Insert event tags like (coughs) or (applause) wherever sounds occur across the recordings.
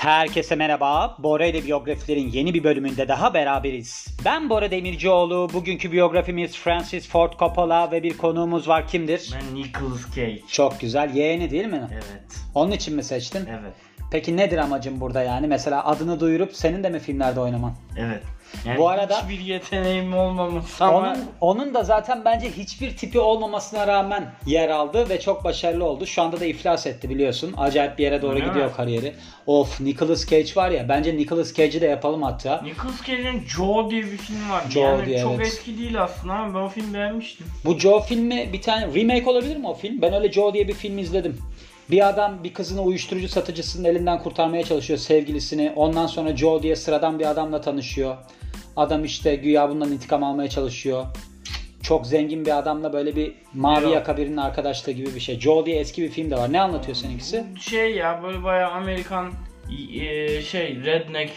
Herkese merhaba. Bora ile biyografilerin yeni bir bölümünde daha beraberiz. Ben Bora Demircioğlu. Bugünkü biyografimiz Francis Ford Coppola ve bir konuğumuz var. Kimdir? Ben Nicolas Cage. Çok güzel. Yeğeni değil mi? Evet. Onun için mi seçtin? Evet. Peki nedir amacın burada yani? Mesela adını duyurup senin de mi filmlerde oynaman? Evet. Yani Bu arada- hiçbir yeteneğim olmaması ama Onun, onun da zaten bence hiçbir tipi olmamasına rağmen yer aldı ve çok başarılı oldu. Şu anda da iflas etti biliyorsun. Acayip bir yere doğru Öyle gidiyor mi? kariyeri. Of Nicolas Cage var ya bence Nicolas Cage'i de yapalım hatta. Nicolas Cage'in Joe diye bir film var. Joe yani diye, çok evet. eski değil aslında ama ben o filmi beğenmiştim. Bu Joe filmi bir tane remake olabilir mi o film? Ben öyle Joe diye bir film izledim. Bir adam bir kızını uyuşturucu satıcısının elinden kurtarmaya çalışıyor sevgilisini. Ondan sonra Joe diye sıradan bir adamla tanışıyor. Adam işte güya bundan intikam almaya çalışıyor. Çok zengin bir adamla böyle bir mavi Yok. yaka birinin arkadaşlığı gibi bir şey. Joe diye eski bir film de var. Ne anlatıyor seninkisi? Şey ya böyle bayağı Amerikan e, şey redneck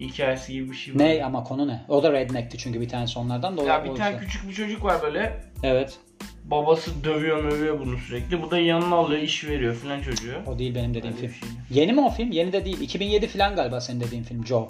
hikayesi gibi bir şey. Ne ama konu ne? O da redneck'ti çünkü bir tanesi onlardan da Ya bir tane küçük bir çocuk var böyle. Evet. Babası dövüyor mövüyor bunu sürekli. Bu da yanına alıyor iş veriyor filan çocuğu. O değil benim dediğim Öyle film. şey. Yeni mi o film? Yeni de değil. 2007 falan galiba senin dediğin film Joe.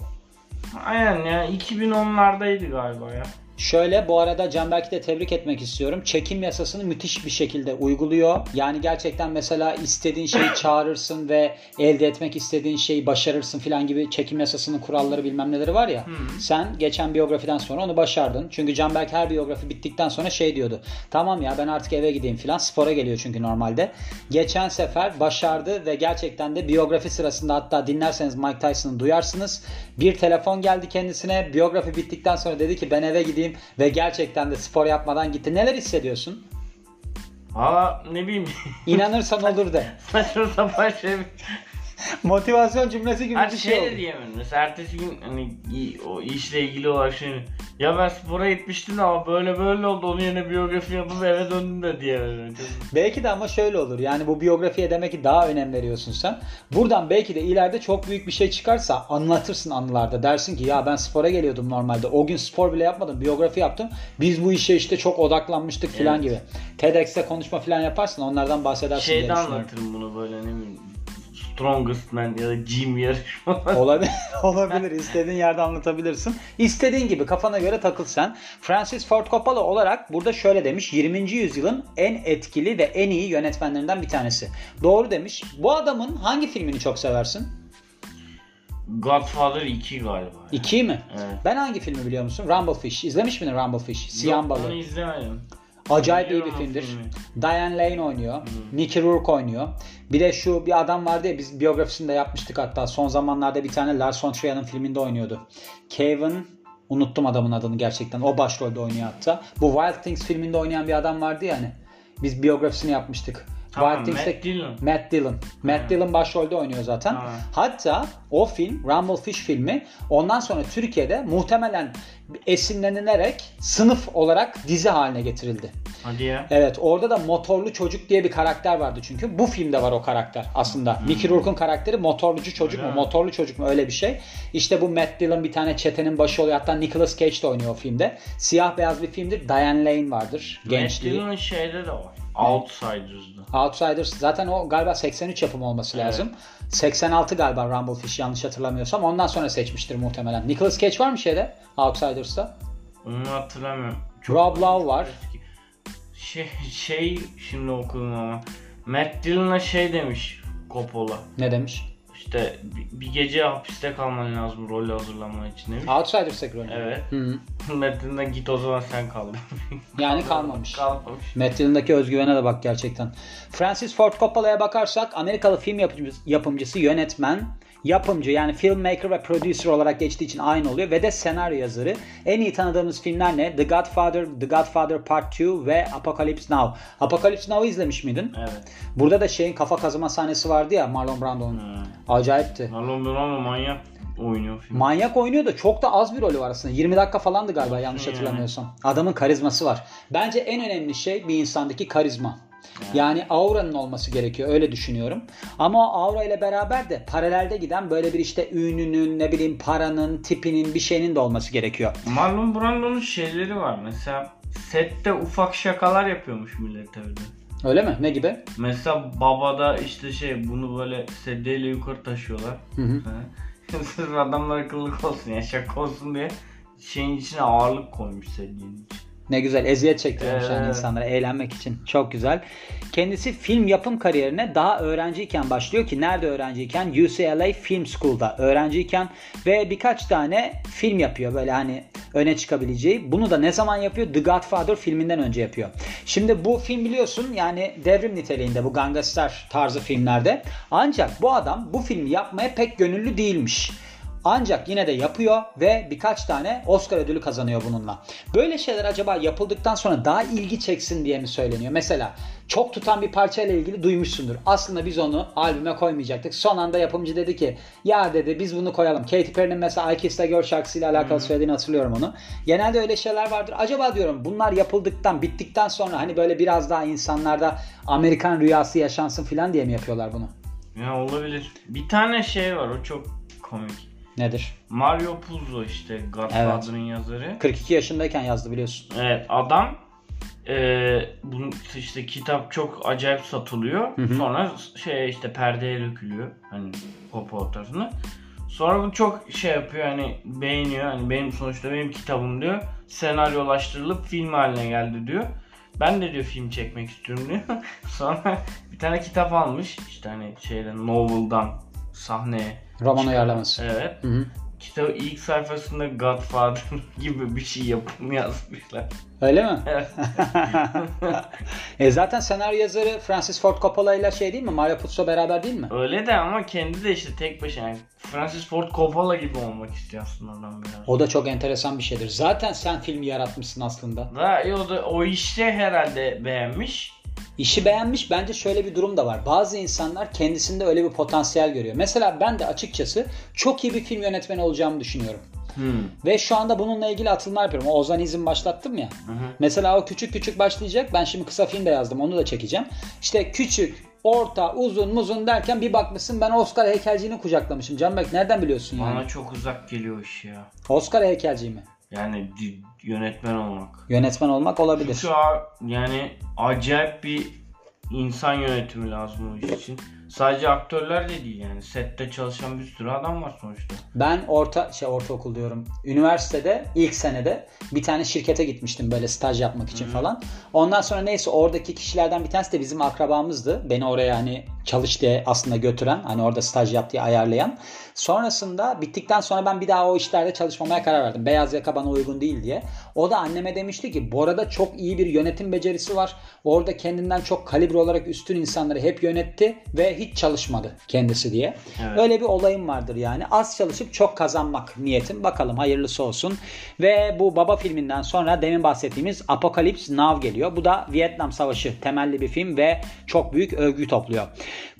Aynen ya 2010'lardaydı galiba ya. Şöyle bu arada Canberk'i de tebrik etmek istiyorum. Çekim yasasını müthiş bir şekilde uyguluyor. Yani gerçekten mesela istediğin şeyi (clears throat) çağırırsın ve elde etmek istediğin şeyi başarırsın falan gibi çekim yasasının kuralları bilmem neleri var ya. Sen geçen biyografiden sonra onu başardın. Çünkü Canberk her biyografi bittikten sonra şey diyordu. Tamam ya ben artık eve gideyim falan. Spora geliyor çünkü normalde. Geçen sefer başardı ve gerçekten de biyografi sırasında hatta dinlerseniz Mike Tyson'ı duyarsınız. Bir telefon geldi kendisine. Biyografi bittikten sonra dedi ki ben eve gideyim ve gerçekten de spor yapmadan gitti. Neler hissediyorsun? Valla ne bileyim İnanırsan olur de. (laughs) saçma sapan şey. (laughs) Motivasyon cümlesi gibi Her bir şey şey de oldu. diyemem. Mesela ertesi gün hani i- o işle ilgili olarak şey ya ben spora gitmiştim ama böyle böyle oldu onun yerine biyografi yapıp eve döndüm de diyemem. Belki de ama şöyle olur. Yani bu biyografiye demek ki daha önem veriyorsun sen. Buradan belki de ileride çok büyük bir şey çıkarsa anlatırsın anılarda. Dersin ki ya ben spora geliyordum normalde. O gün spor bile yapmadım. Biyografi yaptım. Biz bu işe işte çok odaklanmıştık falan Evet. gibi. TEDx'te konuşma falan yaparsın. Onlardan bahsedersin diye Şeyde düşünüyorum. anlatırım bunu böyle ne bileyim Strongest Man ya da gym yarışmalar. (laughs) Olabilir, olabilir. İstediğin yerde anlatabilirsin. İstediğin gibi kafana göre takıl sen. Francis Ford Coppola olarak burada şöyle demiş. 20. yüzyılın en etkili ve en iyi yönetmenlerinden bir tanesi. Doğru demiş. Bu adamın hangi filmini çok seversin? Godfather 2 galiba. İki mi? Evet. Ben hangi filmi biliyor musun? Rumblefish. İzlemiş miydin Rumblefish? Siyan Yok, Onu balığı. izlemedim. Acayip iyi bir filmdir. filmi. Diane Lane oynuyor. Nicky Rourke oynuyor. Bir de şu bir adam vardı ya biz biyografisini de yapmıştık hatta. Son zamanlarda bir tane Lars von Trier'in filminde oynuyordu. Kevin unuttum adamın adını gerçekten. O başrolde oynuyor hatta. Bu Wild Things filminde oynayan bir adam vardı ya hani. Biz biyografisini yapmıştık. Tamam, Wild Matt Dillon. Matt Dillon. Matt Ha. Dillon başrolde oynuyor zaten. Ha. Hatta o film Rumblefish filmi ondan sonra Türkiye'de muhtemelen esinlenilerek sınıf olarak dizi haline getirildi. Hadi ya. Evet orada da motorlu çocuk diye bir karakter vardı çünkü. Bu filmde var o karakter aslında. Mickey Rourke'un karakteri motorlucu çocuk Hmm. Öyle mu? mi? Motorlu çocuk mu? Öyle bir şey. İşte bu Matt Dillon bir tane çetenin başı oluyor. Hatta Nicolas Cage de oynuyor o filmde. Siyah beyaz bir filmdir. Diane Lane vardır. Matt Gençliği. Dillon'ın şeyde de var. Outsiders'da. Outsiders zaten o galiba 83 yapımı olması Evet. lazım. 86 galiba Rumblefish yanlış hatırlamıyorsam. Ondan sonra seçmiştir muhtemelen. Nicolas Cage var mı şeyde? Outsiders'ta. Onu hatırlamıyorum. Rob Lowe var. eski. Şey, şey şimdi okudum ama. Matt Dillon'a şey demiş Coppola. Ne demiş? İşte bir, bir gece hapiste kalman lazım rolü hazırlaman için demiş. Outsiders'taki rolü. Evet. (laughs) Matt Dillon'a git o zaman sen kal. (laughs) Yani kalmamış. Kalmamış. Matt Dillon'daki özgüvene de bak gerçekten. Francis Ford Coppola'ya bakarsak Amerikalı film yapımcısı, yapımcısı, yönetmen, yapımcı yani filmmaker ve producer olarak geçtiği için aynı oluyor ve de senaryo yazarı. En iyi tanıdığımız filmler ne? The Godfather, The Godfather Part 2 ve Apocalypse Now. Apocalypse Now'ı izlemiş miydin? Evet. Burada da şeyin kafa kazıma sahnesi vardı ya Marlon Brando'nun. Hmm. Acayipti. Marlon Brando manyak oynuyor film. Manyak oynuyor da çok da az bir rolü var aslında. 20 dakika falandı galiba yanlış yani. hatırlamıyorsam. Adamın karizması var. Bence en önemli şey bir insandaki karizma. Yani auranın olması gerekiyor öyle düşünüyorum. Ama o aura ile beraber de paralelde giden böyle bir işte ününün ne bileyim paranın tipinin bir şeyinin de olması gerekiyor. Marlon Brando'nun şeyleri var mesela sette ufak şakalar yapıyormuş millet öyle. Öyle mi? Ne gibi? Mesela babada işte şey bunu böyle sedyeyle yukarı taşıyorlar. Hı hı. Sırf (laughs) adamlar akıllık olsun ya şaka olsun diye şeyin içine ağırlık koymuş sedyenin içine. Ne güzel eziyet çektiriyormuş yani Evet. insanlara eğlenmek için. Çok güzel. Kendisi film yapım kariyerine daha öğrenciyken başlıyor ki nerede öğrenciyken? UCLA Film School'da öğrenciyken ve birkaç tane film yapıyor böyle hani öne çıkabileceği. Bunu da ne zaman yapıyor? The Godfather filminden önce yapıyor. Şimdi bu film biliyorsun yani devrim niteliğinde bu gangster tarzı filmlerde. Ancak bu adam bu filmi yapmaya pek gönüllü değilmiş. Ancak yine de yapıyor ve birkaç tane Oscar ödülü kazanıyor bununla. Böyle şeyler acaba yapıldıktan sonra daha ilgi çeksin diye mi söyleniyor? Mesela çok tutan bir parçayla ilgili duymuşsundur. Aslında biz onu albüme koymayacaktık. Son anda yapımcı dedi ki ya dedi biz bunu koyalım. Katy Perry'nin mesela I Kiss the Girl şarkısıyla alakalı söylediğini hatırlıyorum onu. Genelde öyle şeyler vardır. Acaba diyorum bunlar yapıldıktan bittikten sonra hani böyle biraz daha insanlarda Amerikan rüyası yaşansın falan diye mi yapıyorlar bunu? Ya olabilir. Bir tane şey var o çok komik. Nedir? Mario Puzo işte Godfather'ın yazarı. 42 yaşındayken yazdı biliyorsun. Evet adam e, bunun işte kitap çok acayip satılıyor. Sonra şey işte perdeye dökülüyor. Hani popo tarafını. Sonra bu çok şey yapıyor hani beğeniyor. Hani benim sonuçta benim kitabım diyor. Senaryolaştırılıp film haline geldi diyor. Ben de diyor film çekmek istiyorum diyor. (laughs) Sonra bir tane kitap almış. işte hani şeyden novel'dan sahneye. Roman çıkan. uyarlaması. Evet. Hı hı. Kitabı ilk sayfasında Godfather (laughs) gibi bir şey yapım yazmışlar. Öyle mi? Evet. (laughs) e zaten senaryo yazarı Francis Ford Coppola ile şey değil mi? Mario Puzo beraber değil mi? Öyle de ama kendi de işte tek başına yani Francis Ford Coppola gibi olmak istiyor aslında adam biraz. O da çok enteresan bir şeydir. Zaten sen filmi yaratmışsın aslında. Da o da o işte herhalde beğenmiş. İşi beğenmiş bence şöyle bir durum da var. Bazı insanlar kendisinde öyle bir potansiyel görüyor. Mesela ben de açıkçası çok iyi bir film yönetmeni olacağımı düşünüyorum. Hmm. Ve şu anda bununla ilgili atılımlar yapıyorum. O Ozanizm başlattım ya. Mesela o küçük küçük başlayacak. Ben şimdi kısa film de yazdım. Onu da çekeceğim. İşte küçük, orta, uzun, muzun derken bir bakmışsın ben Oscar heykelciğini kucaklamışım. Canberk nereden biliyorsun yani? Bana çok uzak geliyor iş ya. Oscar heykelciği mi? Yani yönetmen olmak. Yönetmen olmak olabilir. Şu an yani acayip bir insan yönetimi lazım o iş için. Sadece aktörler de değil yani. Sette çalışan bir sürü adam var sonuçta. Ben orta şey ortaokul diyorum. Üniversitede ilk senede bir tane şirkete gitmiştim böyle staj yapmak için falan. Ondan sonra neyse oradaki kişilerden bir tanesi de bizim akrabamızdı. Beni oraya hani çalış diye aslında götüren, hani orada staj yap diye ayarlayan. Sonrasında bittikten sonra ben bir daha o işlerde çalışmamaya karar verdim. Beyaz yaka bana uygun değil diye. O da anneme demişti ki bu arada çok iyi bir yönetim becerisi var. Orada kendinden çok kalibre olarak üstün insanları hep yönetti ve hiç çalışmadı kendisi diye. Evet. Öyle bir olayım vardır yani. Az çalışıp çok kazanmak niyetim. Bakalım hayırlısı olsun. Ve bu Baba filminden sonra demin bahsettiğimiz Apocalypse Now geliyor. Bu da Vietnam Savaşı temelli bir film ve çok büyük övgü topluyor.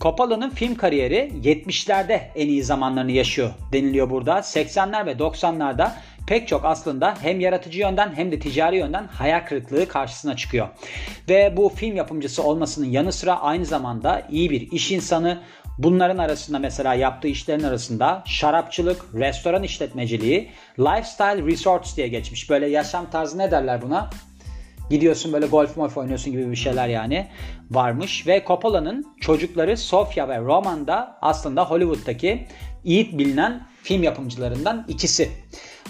Coppola'nın film kariyeri 70'lerde en iyi zamanlarını yaşıyor deniliyor burada. 80'ler ve 90'larda pek çok aslında hem yaratıcı yönden hem de ticari yönden hayal kırıklığı karşısına çıkıyor. Ve bu film yapımcısı olmasının yanı sıra aynı zamanda iyi bir iş insanı, Bunların arasında mesela yaptığı işlerin arasında şarapçılık, restoran işletmeciliği, lifestyle resorts diye geçmiş. Böyle yaşam tarzı ne derler buna? Gidiyorsun böyle golf molf oynuyorsun gibi bir şeyler yani varmış. Ve Coppola'nın çocukları Sofia ve Roman da aslında Hollywood'daki iyi bilinen film yapımcılarından ikisi.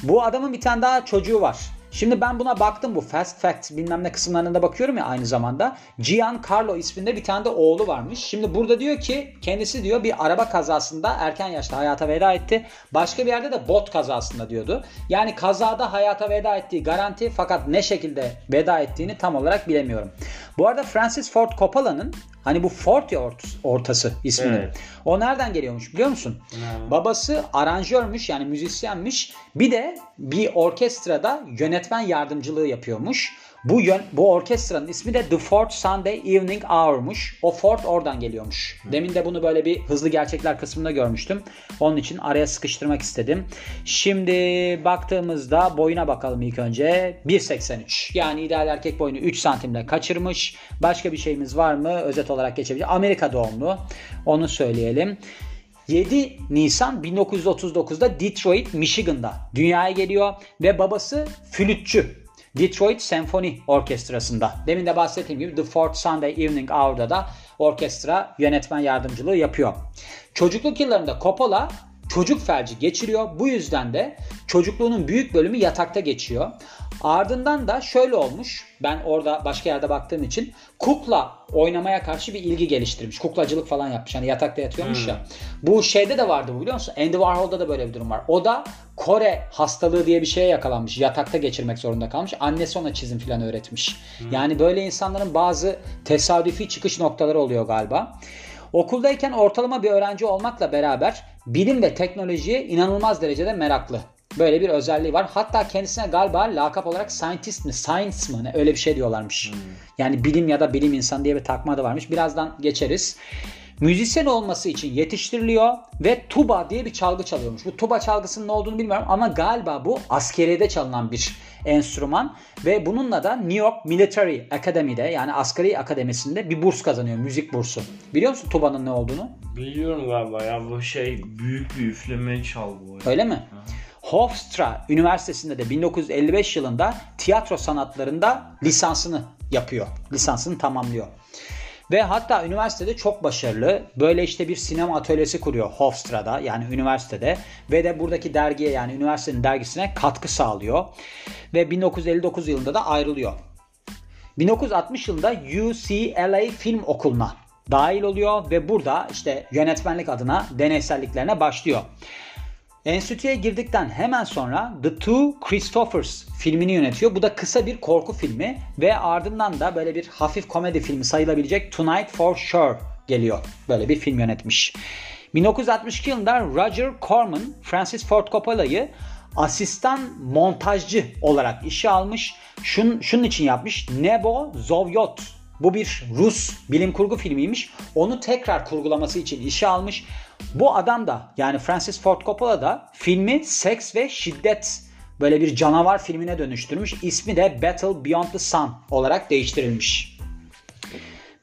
Bu adamın bir tane daha çocuğu var. Şimdi ben buna baktım bu Fast Fact bilmem ne kısımlarında bakıyorum ya aynı zamanda. Giancarlo isminde bir tane de oğlu varmış. Şimdi burada diyor ki kendisi diyor bir araba kazasında erken yaşta hayata veda etti. Başka bir yerde de bot kazasında diyordu. Yani kazada hayata veda ettiği garanti fakat ne şekilde veda ettiğini tam olarak bilemiyorum. Bu arada Francis Ford Coppola'nın hani bu Ford ya ort- ortası isminin. Evet. O nereden geliyormuş biliyor musun? Nereden? Babası aranjörmüş yani müzisyenmiş. Bir de bir orkestrada yönetmen yardımcılığı yapıyormuş. Bu yön, bu orkestranın ismi de The Ford Sunday Evening Hour'muş. O Ford oradan geliyormuş. Demin de bunu böyle bir hızlı gerçekler kısmında görmüştüm. Onun için araya sıkıştırmak istedim. Şimdi baktığımızda boyuna bakalım ilk önce. 1.83. Yani ideal erkek boyunu 3 santimle kaçırmış. Başka bir şeyimiz var mı? Özet olarak geçebilir. Amerika doğumlu. Onu söyleyelim. 7 Nisan 1939'da Detroit, Michigan'da dünyaya geliyor ve babası flütçü. Detroit Symphony Orkestrası'nda. Demin de bahsettiğim gibi The Fourth Sunday Evening Hour'da da orkestra yönetmen yardımcılığı yapıyor. Çocukluk yıllarında Coppola çocuk felci geçiriyor. Bu yüzden de çocukluğunun büyük bölümü yatakta geçiyor. Ardından da şöyle olmuş. Ben orada başka yerde baktığım için kukla oynamaya karşı bir ilgi geliştirmiş. Kuklacılık falan yapmış. Hani yatakta yatıyormuş hmm. ya. Bu şeyde de vardı bu biliyor musun? Andy Warhol'da da böyle bir durum var. O da Kore hastalığı diye bir şeye yakalanmış. Yatakta geçirmek zorunda kalmış. Annesi ona çizim falan öğretmiş. Hmm. Yani böyle insanların bazı tesadüfi çıkış noktaları oluyor galiba. Okuldayken ortalama bir öğrenci olmakla beraber bilim ve teknolojiye inanılmaz derecede meraklı. Böyle bir özelliği var. Hatta kendisine galiba lakap olarak scientist mi, science mı ne öyle bir şey diyorlarmış. Hmm. Yani bilim ya da bilim insan diye bir takma da varmış. Birazdan geçeriz. Müzisyen olması için yetiştiriliyor ve tuba diye bir çalgı çalıyormuş. Bu tuba çalgısının ne olduğunu bilmiyorum ama galiba bu askeriyede çalınan bir enstrüman ve bununla da New York Military Academy'de yani askeri akademisinde bir burs kazanıyor. Müzik bursu. Biliyor musun tubanın ne olduğunu? Biliyorum galiba ya bu şey büyük bir üfleme çalgı. Öyle mi? Ha. Hofstra Üniversitesi'nde de 1955 yılında tiyatro sanatlarında lisansını yapıyor. Lisansını tamamlıyor. Ve hatta üniversitede çok başarılı. Böyle işte bir sinema atölyesi kuruyor Hofstra'da yani üniversitede. Ve de buradaki dergiye yani üniversitenin dergisine katkı sağlıyor. Ve 1959 yılında da ayrılıyor. 1960 yılında UCLA Film Okulu'na dahil oluyor ve burada işte yönetmenlik adına deneyselliklerine başlıyor. Enstitüye girdikten hemen sonra The Two Christophers filmini yönetiyor. Bu da kısa bir korku filmi ve ardından da böyle bir hafif komedi filmi sayılabilecek Tonight for Sure geliyor. Böyle bir film yönetmiş. 1962 yılında Roger Corman Francis Ford Coppola'yı asistan montajcı olarak işe almış. Şun, şunun için yapmış. Nebo Zovyot bu bir Rus bilim kurgu filmiymiş. Onu tekrar kurgulaması için işe almış. Bu adam da yani Francis Ford Coppola da filmi seks ve şiddet böyle bir canavar filmine dönüştürmüş. İsmi de Battle Beyond the Sun olarak değiştirilmiş.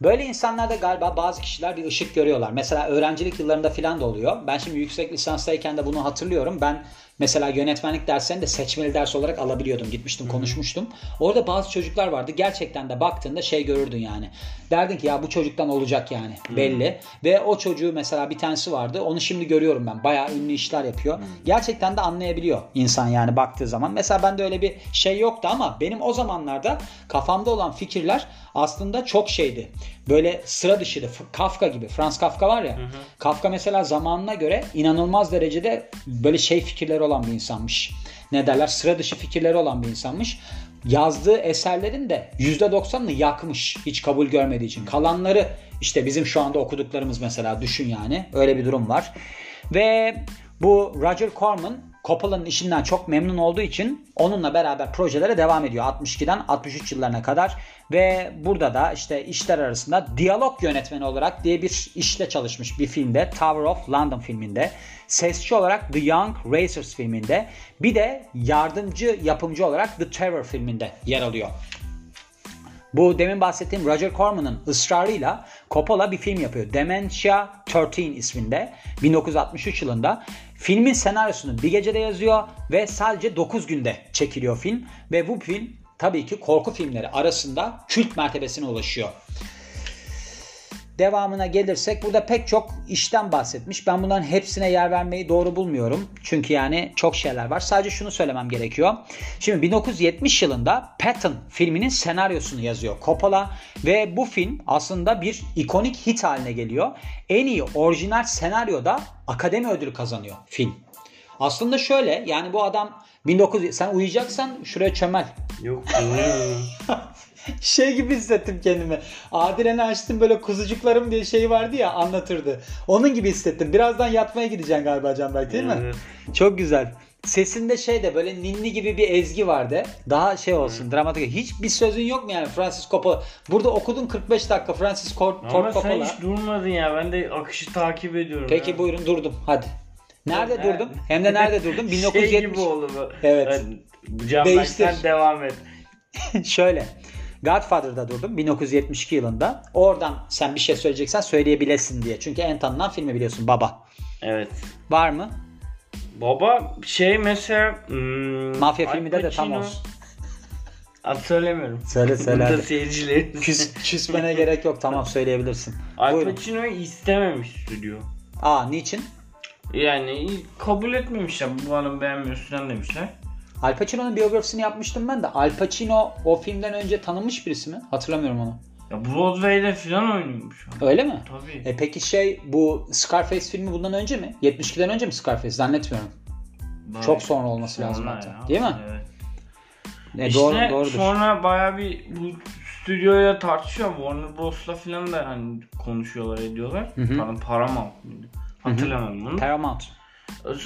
Böyle insanlarda galiba bazı kişiler bir ışık görüyorlar. Mesela öğrencilik yıllarında filan da oluyor. Ben şimdi yüksek lisanstayken de bunu hatırlıyorum. Ben Mesela yönetmenlik derslerini de seçmeli ders olarak alabiliyordum. Gitmiştim, konuşmuştum. Orada bazı çocuklar vardı. Gerçekten de baktığında şey görürdün yani. Derdin ki ya bu çocuktan olacak yani. Belli. Ve o çocuğu mesela bir tanesi vardı. Onu şimdi görüyorum ben. Bayağı ünlü işler yapıyor. Gerçekten de anlayabiliyor insan yani baktığı zaman. Mesela bende öyle bir şey yoktu ama benim o zamanlarda kafamda olan fikirler aslında çok şeydi. Böyle sıra dışıydı. Kafka gibi. Franz Kafka var ya. Hı hı. Kafka mesela zamanına göre inanılmaz derecede böyle şey fikirleri olan bir insanmış. Ne derler? Sıra dışı fikirleri olan bir insanmış. Yazdığı eserlerin de %90'ını yakmış. Hiç kabul görmediği için. Kalanları işte bizim şu anda okuduklarımız mesela düşün yani. Öyle bir durum var. Ve bu Roger Corman Coppola'nın işinden çok memnun olduğu için onunla beraber projelere devam ediyor 62'den 63 yıllarına kadar ve burada da işte işler arasında diyalog yönetmeni olarak diye bir işle çalışmış bir filmde Tower of London filminde sesçi olarak The Young Racers filminde bir de yardımcı yapımcı olarak The Terror filminde yer alıyor. Bu demin bahsettiğim Roger Corman'ın ısrarıyla Coppola bir film yapıyor. Dementia 13 isminde 1963 yılında. Filmin senaryosunu bir gecede yazıyor ve sadece 9 günde çekiliyor film. Ve bu film tabii ki korku filmleri arasında kült mertebesine ulaşıyor. Devamına gelirsek burada pek çok işten bahsetmiş. Ben bunların hepsine yer vermeyi doğru bulmuyorum. Çünkü yani çok şeyler var. Sadece şunu söylemem gerekiyor. Şimdi 1970 yılında Patton filminin senaryosunu yazıyor Coppola ve bu film aslında bir ikonik hit haline geliyor. En iyi orijinal senaryoda akademi ödülü kazanıyor film. Aslında şöyle yani bu adam 1900 sen uyuyacaksan şuraya çömel. Yok (laughs) (laughs) şey gibi hissettim kendimi. Adilen'i açtım böyle kuzucuklarım diye şey vardı ya anlatırdı. Onun gibi hissettim. Birazdan yatmaya gideceksin galiba Canberk değil mi? Çok güzel. Sesinde şey de böyle ninni gibi bir ezgi vardı. Daha şey olsun hmm. dramatik. Hiçbir sözün yok mu yani Francis Coppola? Burada okudun 45 dakika Francis Ford Coppola. Ama sen hiç durmadın ya. Ben de akışı takip ediyorum. Peki ya. buyurun durdum. Hadi. Nerede durdum? Hem de nerede durdum? 1970. (laughs) Şey gibi oldu bu. Evet. Yani, Değiştir. devam et. (laughs) Şöyle. Godfather'da durdum 1972 yılında. Oradan sen bir şey söyleyeceksen söyleyebilesin diye. Çünkü en tanınan filmi biliyorsun Baba. Evet. Var mı? Baba şey mesela hmm, Mafya filmi de de tam olsun. (laughs) Ad söylemiyorum. Söyle söyle Burada hadi. seyircilerimiz. (laughs) Küs, küsmene gerek yok tamam söyleyebilirsin. Al. Pacino'yu istememiş stüdyo. Aa niçin? Yani kabul etmemişler. Bu adam beğenmiyor falan demişler. Al Pacino'nun biyografisini yapmıştım ben de. Al Pacino o filmden önce tanınmış birisi mi? Hatırlamıyorum onu. Ya Broadway'de falan oynuyormuş. Öyle mi? Tabii. E peki şey bu Scarface filmi bundan önce mi? 72'den önce mi Scarface? Zannetmiyorum. Daha- Çok sonra olması lazım Sonra hatta. ya. Değil mi? Evet. E, İşte doğru, doğrudur. sonra baya bir bu stüdyoya tartışıyor. Warner Bros'la falan da hani konuşuyorlar ediyorlar. Hı hı. Paramount mıydı? Hatırlamam bunu. Paramount.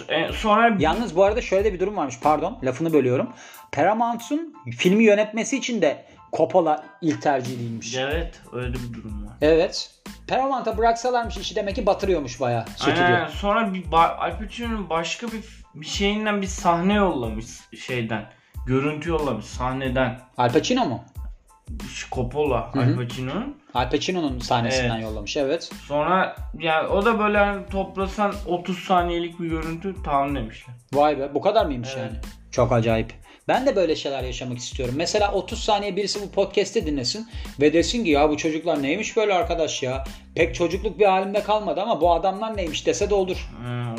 E, sonra Yalnız bu arada şöyle de bir durum varmış. Pardon lafını bölüyorum. Paramount'un filmi yönetmesi için de Coppola ilk tercih değilmiş. evet öyle bir durum var. Evet. Paramount'a bıraksalarmış işi demek ki batırıyormuş bayağı. Aynen. Sonra bir Al Pacino'nun başka bir bir şeyinden bir sahne yollamış şeyden. Görüntü yollamış sahneden. Al Pacino mu? Coppola. Al Pacino'nun. Al Pacino'nun sahnesinden Evet. yollamış evet. Sonra yani o da böyle hani toplasan 30 saniyelik bir görüntü tamam demişler. Vay be bu kadar mıymış Evet. yani? Çok acayip. Ben de böyle şeyler yaşamak istiyorum. Mesela 30 saniye birisi bu podcast'i dinlesin ve desin ki ya bu çocuklar neymiş böyle arkadaş ya. Pek çocukluk bir halimde kalmadı ama bu adamlar neymiş dese de olur.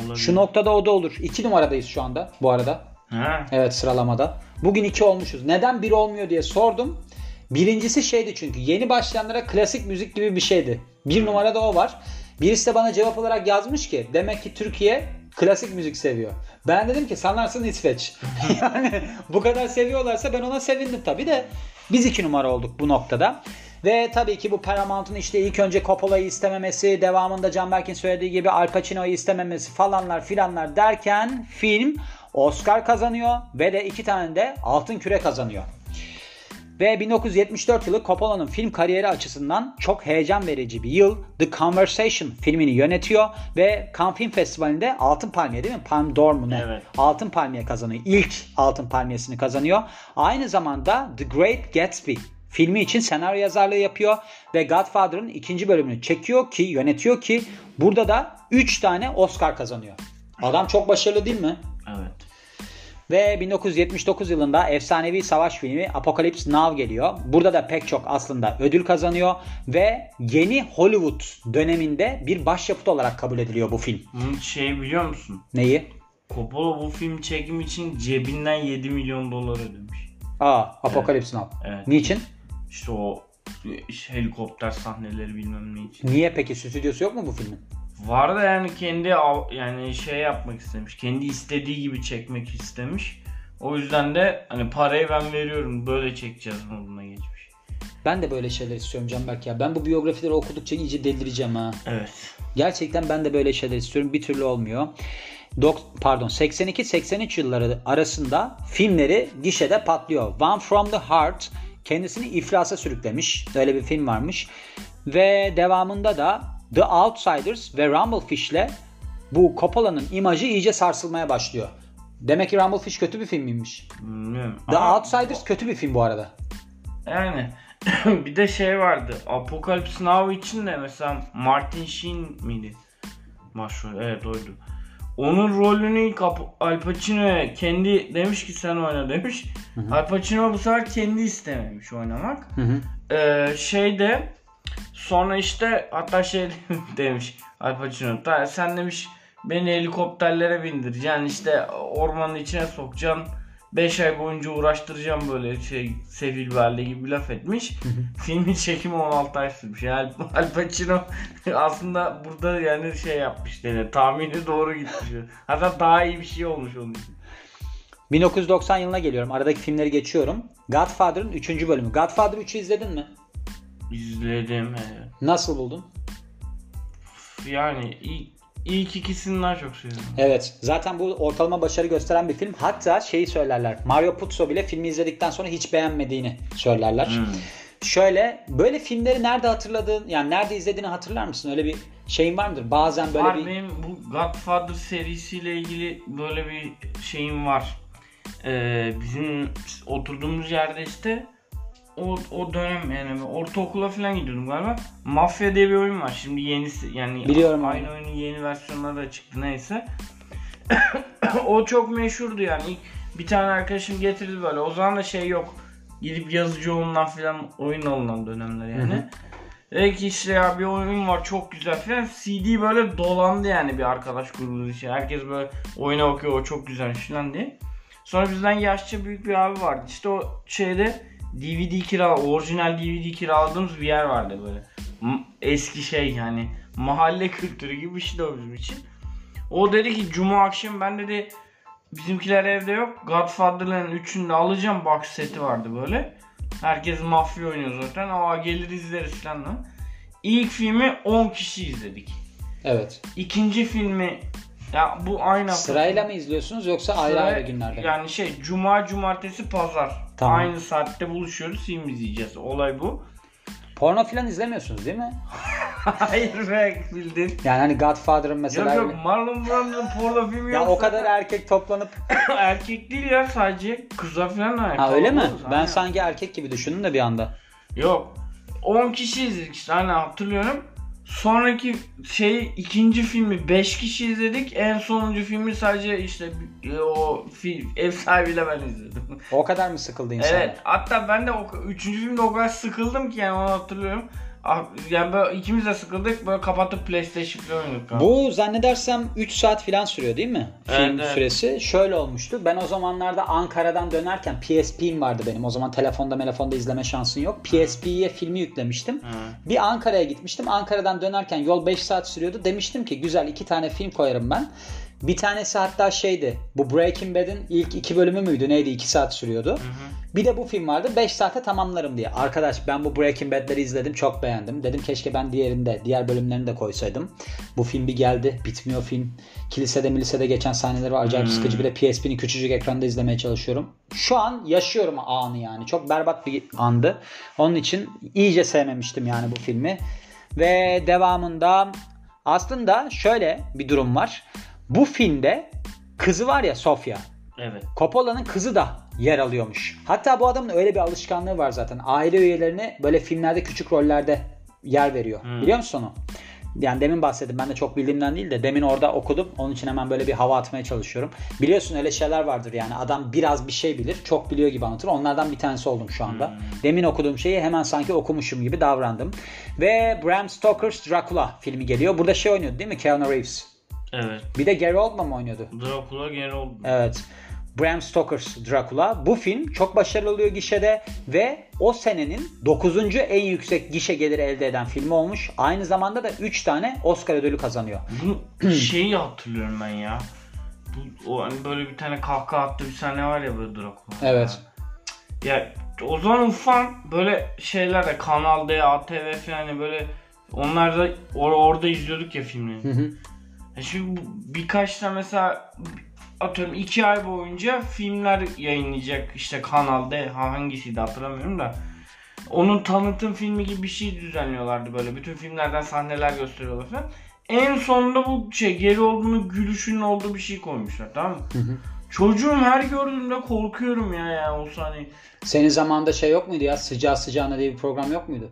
Olabilir. Şu noktada o da olur. 2 numaradayız şu anda bu arada. Ha. Evet sıralamada. Bugün 2 olmuşuz. Neden 1 olmuyor diye sordum. Birincisi şeydi çünkü yeni başlayanlara klasik müzik gibi bir şeydi. Bir numarada o var. Birisi de bana cevap olarak yazmış ki demek ki Türkiye klasik müzik seviyor. Ben dedim ki sanırsın İsveç. (laughs) yani bu kadar seviyorlarsa ben ona sevindim tabii de biz iki numara olduk bu noktada. Ve tabii ki bu Paramount'un işte ilk önce Coppola'yı istememesi, devamında Canberk'in söylediği gibi Al Pacino'yu istememesi falanlar filanlar derken film Oscar kazanıyor ve de iki tane de Altın Küre kazanıyor. Ve 1974 yılı Coppola'nın film kariyeri açısından çok heyecan verici bir yıl. The Conversation filmini yönetiyor ve Cannes Film Festivali'nde Altın Palmiye değil mi? Palme d'Or mu ne? Evet. Altın Palmiye kazanıyor. İlk Altın Palmiyesini kazanıyor. Aynı zamanda The Great Gatsby filmi için senaryo yazarlığı yapıyor ve Godfather'ın ikinci bölümünü çekiyor ki yönetiyor ki burada da 3 tane Oscar kazanıyor. Adam çok başarılı değil mi? Evet. Ve 1979 yılında efsanevi savaş filmi Apocalypse Now geliyor. Burada da pek çok aslında ödül kazanıyor ve yeni Hollywood döneminde bir başyapıt olarak kabul ediliyor bu film. Şey biliyor musun? Neyi? Coppola bu film çekim için cebinden 7 milyon dolar ödemiş. Aa, Apocalypse Now. Evet. Niçin? İşte o helikopter sahneleri bilmem ne için. Niye peki stüdyosu yok mu bu filmin? Var da yani kendi av- yani şey yapmak istemiş. Kendi istediği gibi çekmek istemiş. O yüzden de hani parayı ben veriyorum böyle çekeceğiz moduna geçmiş. Ben de böyle şeyler istiyorum Canberk ya. Ben bu biyografileri okudukça iyice delireceğim ha. Evet. Gerçekten ben de böyle şeyler istiyorum. Bir türlü olmuyor. Dok pardon 82-83 yılları arasında filmleri gişede patlıyor. One from the Heart kendisini iflasa sürüklemiş. Öyle bir film varmış. Ve devamında da The Outsiders ve Rumblefish'le bu Coppola'nın imajı iyice sarsılmaya başlıyor. Demek ki Rumblefish kötü bir film miymiş? Bilmiyorum. The Ama Outsiders kötü bir film bu arada. Yani (laughs) bir de şey vardı. Apocalypse Now için de mesela Martin Sheen miydi? Başrol. Evet oydu. Onun rolünü ilk Al Pacino'ya kendi demiş ki sen oyna demiş. Al Pacino bu sefer kendi istememiş oynamak. Hı hı. Ee, şeyde sonra işte hatta şey (laughs) demiş Al Pacino "Ta- sen demiş beni helikopterlere bindireceksin işte ormanın içine sokacaksın 5 ay boyunca uğraştıracağım böyle şey sefil bir halde gibi bir laf etmiş. Filmin çekimi 16 ay sürmüş. Yani (laughs) Al Pacino (laughs) aslında burada yani şey yapmış yani tahmini doğru gitmiş. Hatta daha iyi bir şey olmuş onun için. 1990 yılına geliyorum. Aradaki filmleri geçiyorum. Godfather'ın 3. bölümü. Godfather 3'ü izledin mi? İzledim. evet. Nasıl buldun? Yani ilk, ilk ikisini daha çok seviyorum. Evet. Zaten bu ortalama başarı gösteren bir film. Hatta şeyi söylerler. Mario Puzo bile filmi izledikten sonra hiç beğenmediğini söylerler. Hmm. Şöyle böyle filmleri nerede hatırladığın yani nerede izlediğini hatırlar mısın? Öyle bir şeyin var mıdır? Bazen böyle var bir benim bu Godfather serisiyle ilgili böyle bir şeyim var. Ee, bizim oturduğumuz yerde işte o, o dönem yani ortaokula falan gidiyordum galiba. Mafya diye bir oyun var. Şimdi yenisi yani Biliyorum aynı oyunun yeni versiyonları da çıktı neyse. (coughs) o çok meşhurdu yani. İlk bir tane arkadaşım getirdi böyle. O zaman da şey yok. gidip yazıcı olunan falan oyun alınan dönemler yani. Dedi ki işte ya bir oyun var çok güzel falan. CD böyle dolandı yani bir arkadaş grubu için. Herkes böyle oyuna bakıyor o çok güzel falan diye. Sonra bizden yaşça büyük bir abi vardı. İşte o şeyde DVD kira, orijinal DVD kiraladığımız bir yer vardı böyle. Eski şey yani mahalle kültürü gibi bir şey de bizim için. O dedi ki cuma akşam ben dedi bizimkiler evde yok. Godfather'ların üçünü de alacağım box seti vardı böyle. Herkes mafya oynuyor zaten. Aa gelir izleriz falan. lan. İlk filmi 10 kişi izledik. Evet. İkinci filmi ya bu aynı hafta- Sırayla mı izliyorsunuz yoksa ayrı Sıra- ayrı günlerde? mi? Yani şey cuma cumartesi pazar. Tamam. Aynı saatte buluşuyoruz film izleyeceğiz. Olay bu. Porno falan izlemiyorsunuz değil mi? (laughs) Hayır be bildin. Yani hani Godfather'ın mesela Yok yok Marlon Brando'nun porno filmi ya yok. o kadar erkek toplanıp (laughs) erkek değil ya sadece kıza falan da. ha öyle mi? Ben sanki erkek gibi düşündüm de bir anda. Yok. 10 kişi izledik işte hani hatırlıyorum. Sonraki şey ikinci filmi 5 kişi izledik. En sonuncu filmi sadece işte e, o fi- ev sahibiyle ben izledim. O kadar mı sıkıldı insan? evet. Hatta ben de o, üçüncü filmde o kadar sıkıldım ki yani onu hatırlıyorum. Ah, Yani böyle ikimiz de sıkıldık böyle kapatıp PlayStation oynadık. Bu zannedersem 3 saat falan sürüyor değil mi? Evet, Film evet. süresi. Şöyle olmuştu. Ben o zamanlarda Ankara'dan dönerken PSP'm vardı benim. O zaman telefonda telefonda izleme şansın yok. PSP'ye filmi yüklemiştim. Hı. Bir Ankara'ya gitmiştim. Ankara'dan dönerken yol 5 saat sürüyordu. Demiştim ki güzel iki tane film koyarım ben. Bir tanesi hatta şeydi. Bu Breaking Bad'in ilk iki bölümü müydü? Neydi? 2 saat sürüyordu. Bir de bu film vardı. 5 saate tamamlarım diye. Arkadaş ben bu Breaking Bad'leri izledim. Çok beğendim. Dedim keşke ben diğerinde, diğer bölümlerini de koysaydım. Bu film bir geldi. Bitmiyor film. Kilisede milisede geçen sahneleri var. Acayip sıkıcı. Bir de PSP'nin küçücük ekranda izlemeye çalışıyorum. Şu an yaşıyorum anı yani. Çok berbat bir andı. Onun için iyice sevmemiştim yani bu filmi. Ve devamında aslında şöyle bir durum var. Bu filmde kızı var ya Sofia. Evet. Coppola'nın kızı da yer alıyormuş. Hatta bu adamın öyle bir alışkanlığı var zaten. Aile üyelerine böyle filmlerde küçük rollerde yer veriyor. Biliyor musun onu? Yani demin bahsettim. Ben de çok bildiğimden değil de demin orada okudum. Onun için hemen böyle bir hava atmaya çalışıyorum. Biliyorsun öyle şeyler vardır yani. Adam biraz bir şey bilir. Çok biliyor gibi anlatır. Onlardan bir tanesi oldum şu anda. Demin okuduğum şeyi hemen sanki okumuşum gibi davrandım. Ve Bram Stoker's Dracula filmi geliyor. Burada şey oynuyordu değil mi? Keanu Reeves. Evet. Bir de Gary Oldman mı oynuyordu? Dracula gene oldu. Evet. Bram Stoker's Dracula. Bu film çok başarılı oluyor gişede ve o senenin 9. en yüksek gişe geliri elde eden filmi olmuş. Aynı zamanda da 3 tane Oscar ödülü kazanıyor. Bu (clears throat) şeyi hatırlıyorum ben ya. Bu, o hani böyle bir tane kahkaha attı bir sahne var ya böyle Dracula. Evet. Ya o zaman ufam böyle şeyler de Kanal D, ATV falan hani böyle onlar da or- orada izliyorduk ya filmleri. Hı hı. Şimdi bu- birkaç tane mesela atıyorum iki ay boyunca filmler yayınlayacak işte Kanal D ha hangisiydi hatırlamıyorum da. Onun tanıtım filmi gibi bir şey düzenliyorlardı böyle. Bütün filmlerden sahneler gösteriyorlar falan. En sonunda bu şey geri olduğunu gülüşünün olduğu bir şey koymuşlar tamam mı? Çocuğum her gördüğümde korkuyorum ya ya o sahneyi. Senin zamanında şey yok muydu ya? Sıcağı sıcağına diye bir program yok muydu?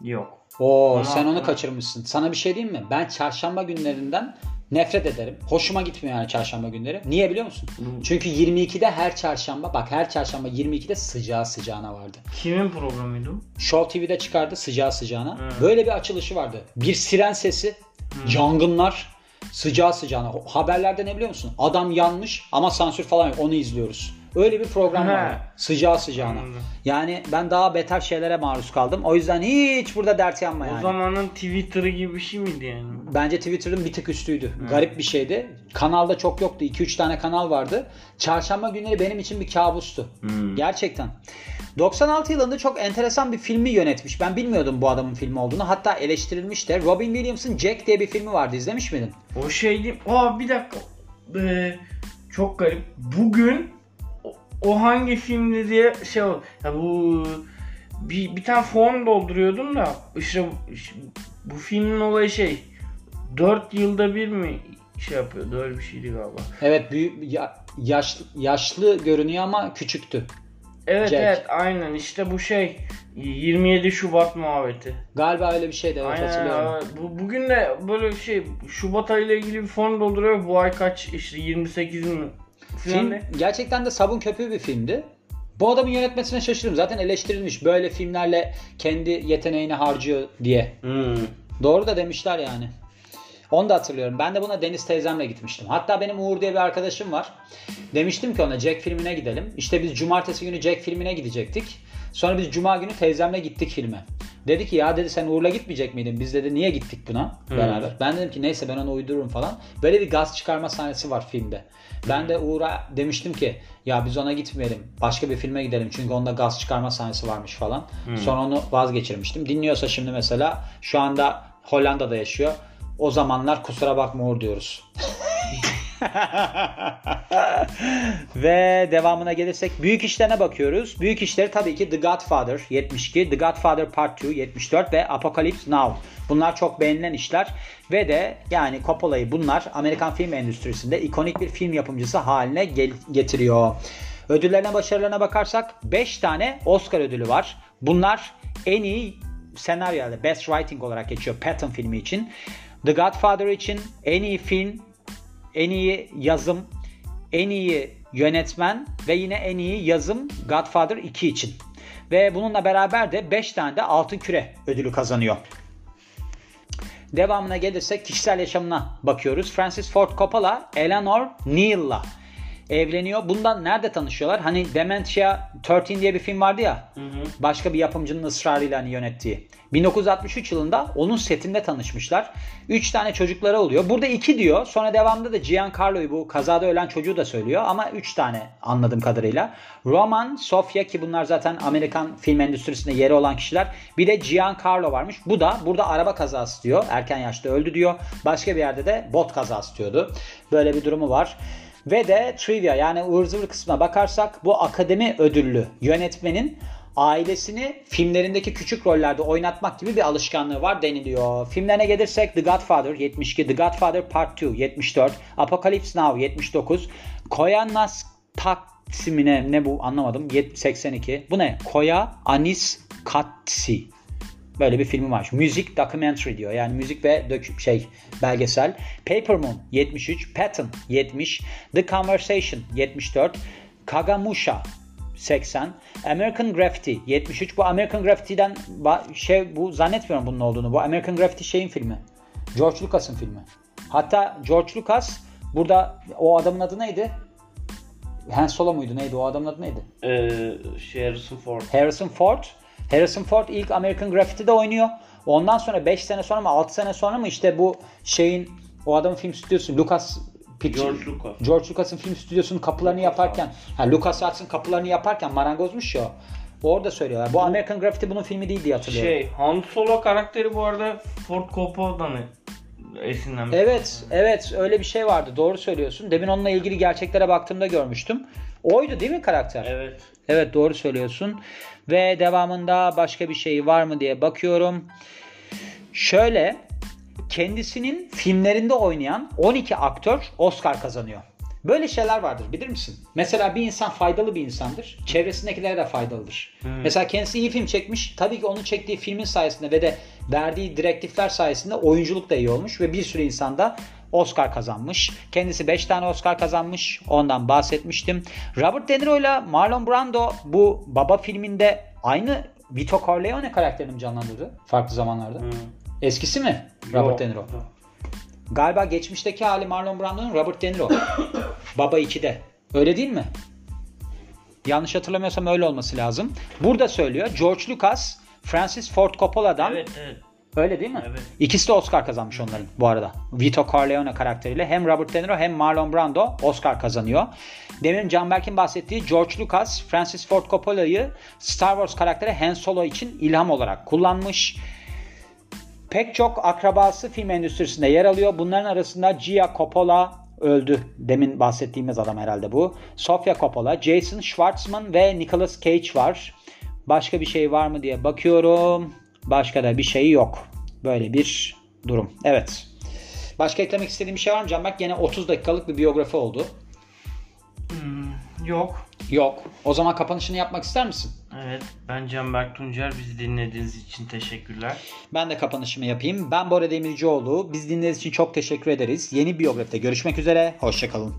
Yok. Oo Onu sen onu kaçırmışsın. Sana bir şey diyeyim mi? Ben çarşamba günlerinden nefret ederim. Hoşuma gitmiyor yani çarşamba günleri. Niye biliyor musun? Çünkü 22'de her çarşamba bak her çarşamba 22'de sıcağı sıcağına vardı. Kimin programıydı o? Show TV'de çıkardı sıcağı sıcağına. Evet. Böyle bir açılışı vardı. Bir siren sesi, yangınlar, sıcağı sıcağına. Haberlerde ne biliyor musun? Adam yanmış ama sansür falan yok. Onu izliyoruz. Öyle bir program He. var. Sıcağı sıcağına. Anladım. Yani ben daha beter şeylere maruz kaldım. O yüzden hiç burada dert yanma O yani. zamanın Twitter'ı gibi bir şey miydi yani? Bence Twitter'ın bir tık üstüydü. Garip bir şeydi. Kanalda çok yoktu. 2-3 tane kanal vardı. Çarşamba günleri benim için bir kabustu. Hmm. Gerçekten. 96 yılında çok enteresan bir filmi yönetmiş. Ben bilmiyordum bu adamın filmi olduğunu. Hatta eleştirilmiş de. Robin Williams'ın Jack diye bir filmi vardı. İzlemiş miydin? O şeydi. Aa bir dakika. Ee, çok garip. Bugün o, hangi filmdi diye şey oldu. Ya bu bir, bir tane form dolduruyordum da işte bu- filmin olayı şey 4 yılda bir mi şey yapıyordu öyle bir şeydi galiba. Evet büyük ya- yaşlı, yaşlı görünüyor ama küçüktü. Evet Jack. evet aynen işte bu şey 27 Şubat muhabbeti. Galiba öyle bir şeydi. Evet, Aynen hatırlıyorum. Bu, bugün de böyle şey Şubat ayıyla ilgili bir form dolduruyor. Bu ay kaç işte 28 mi? Film de. gerçekten de sabun köpüğü bir filmdi. Bu adamın yönetmesine şaşırdım. Zaten eleştirilmiş. Böyle filmlerle kendi yeteneğini harcıyor diye. Hmm. Doğru da demişler yani. Onu da hatırlıyorum. Ben de buna Deniz teyzemle gitmiştim. Hatta benim Uğur diye bir arkadaşım var. Demiştim ki ona Jack filmine gidelim. İşte biz cumartesi günü Jack filmine gidecektik. Sonra biz cuma günü teyzemle gittik filme. Dedi ki ya dedi sen Uğur'la gitmeyecek miydin? Biz dedi niye gittik buna beraber? Ben dedim ki neyse ben onu uydururum falan. Böyle bir gaz çıkarma sahnesi var filmde. Ben de Uğur'a demiştim ki ya biz ona gitmeyelim. Başka bir filme gidelim. Çünkü onda gaz çıkarma sahnesi varmış falan. Sonra onu vazgeçirmiştim. Dinliyorsa şimdi mesela şu anda Hollanda'da yaşıyor. O zamanlar kusura bakma Uğur diyoruz. (laughs) (laughs) Ve devamına gelirsek büyük işlerine bakıyoruz. Büyük işleri tabii ki The Godfather 72, The Godfather Part 2 74 ve Apocalypse Now. Bunlar çok beğenilen işler ve de yani Coppola'yı bunlar Amerikan film endüstrisinde ikonik bir film yapımcısı haline getiriyor. Ödüllerine başarılarına bakarsak 5 tane Oscar ödülü var. Bunlar en iyi senaryo yani Best Writing olarak geçiyor Patton filmi için. The Godfather için en iyi film, en iyi yazım, en iyi yönetmen ve yine en iyi yazım Godfather 2 için. Ve bununla beraber de 5 tane de Altın Küre ödülü kazanıyor. Devamına gelirsek kişisel yaşamına bakıyoruz. Francis Ford Coppola, Eleanor Neal'la evleniyor. Bundan nerede tanışıyorlar? Hani Dementia 13 diye bir film vardı ya. Başka bir yapımcının ısrarıyla hani yönettiği. 1963 yılında onun setinde tanışmışlar. 3 tane çocukları oluyor. Burada 2 diyor. Sonra devamında da Giancarlo'yu bu kazada ölen çocuğu da söylüyor. Ama 3 tane anladığım kadarıyla. Roman, Sofia ki bunlar zaten Amerikan film endüstrisinde yeri olan kişiler. Bir de Giancarlo varmış. Bu da burada araba kazası diyor. Erken yaşta öldü diyor. Başka bir yerde de bot kazası diyordu. Böyle bir durumu var. Ve de trivia yani ıvır kısmına bakarsak bu akademi ödüllü yönetmenin ailesini filmlerindeki küçük rollerde oynatmak gibi bir alışkanlığı var deniliyor. Filmlerine gelirsek The Godfather 72, The Godfather Part 2 74, Apocalypse Now 79, Koyanas Taksimine ne bu anlamadım 82. Bu ne? Koya Anis Katsi. Böyle bir filmi var. Müzik documentary diyor. Yani müzik ve dök şey belgesel. Paper Moon 73, Patton 70, The Conversation 74, Kagamusha 80, American Graffiti 73. Bu American Graffiti'den şey bu zannetmiyorum bunun olduğunu. Bu American Graffiti şeyin filmi. George Lucas'ın filmi. Hatta George Lucas burada o adamın adı neydi? Han Solo muydu neydi? O adamın adı neydi? Ee, şey Harrison Ford. Harrison Ford. Harrison Ford ilk American Graffiti'de oynuyor. Ondan sonra 5 sene sonra mı 6 sene sonra mı işte bu şeyin o adamın film stüdyosu Lucas Picture, George Lucas. George Lucas'ın film stüdyosunun kapılarını Lucas yaparken ha Lucas Arts'ın kapılarını yaparken marangozmuş ya. Orada söylüyorlar. Bu American Graffiti bunun filmi değil diye hatırlıyorum. Şey Han Solo karakteri bu arada Ford Coppola'dan esinlenmiş. Evet, evet öyle bir şey vardı. Doğru söylüyorsun. Demin onunla ilgili gerçeklere baktığımda görmüştüm. Oydu değil mi karakter? Evet. Evet doğru söylüyorsun. Ve devamında başka bir şey var mı diye bakıyorum. Şöyle kendisinin filmlerinde oynayan 12 aktör Oscar kazanıyor. Böyle şeyler vardır bilir misin? Mesela bir insan faydalı bir insandır. Çevresindekilere de faydalıdır. Mesela kendisi iyi film çekmiş. Tabii ki onun çektiği filmin sayesinde ve de verdiği direktifler sayesinde oyunculuk da iyi olmuş ve bir sürü insan da Oscar kazanmış. Kendisi 5 tane Oscar kazanmış. Ondan bahsetmiştim. Robert De Niro ile Marlon Brando bu Baba filminde aynı Vito Corleone karakterini mi canlandırdı farklı zamanlarda? Hı. Eskisi mi. Robert De Niro? Galiba geçmişteki hali Marlon Brando'nun Robert De Niro. (coughs) Baba 2'de. Öyle değil mi? Yanlış hatırlamıyorsam öyle olması lazım. Burada söylüyor George Lucas, Francis Ford Coppola'dan Evet evet. Öyle değil mi? Evet. İkisi de Oscar kazanmış onların bu arada. Vito Corleone karakteriyle hem Robert De Niro hem Marlon Brando Oscar kazanıyor. Demin Canberk'in bahsettiği George Lucas, Francis Ford Coppola'yı Star Wars karakteri Han Solo için ilham olarak kullanmış. Pek çok akrabası film endüstrisinde yer alıyor. Bunların arasında Gia Coppola öldü. Demin bahsettiğimiz adam herhalde bu. Sofia Coppola, Jason Schwartzman ve Nicolas Cage var. Başka bir şey var mı diye bakıyorum. Başka da bir şey yok. Böyle bir durum. Evet. Başka eklemek istediğim bir şey var mı Canberk? Gene 30 dakikalık bir biyografi oldu. Hmm, yok. Yok. O zaman kapanışını yapmak ister misin? Evet. Ben Canberk Tuncer. Bizi dinlediğiniz için teşekkürler. Ben de kapanışımı yapayım. Ben Bora Demircioğlu. Biz dinlediğiniz için çok teşekkür ederiz. Yeni biyografide görüşmek üzere. Hoşçakalın.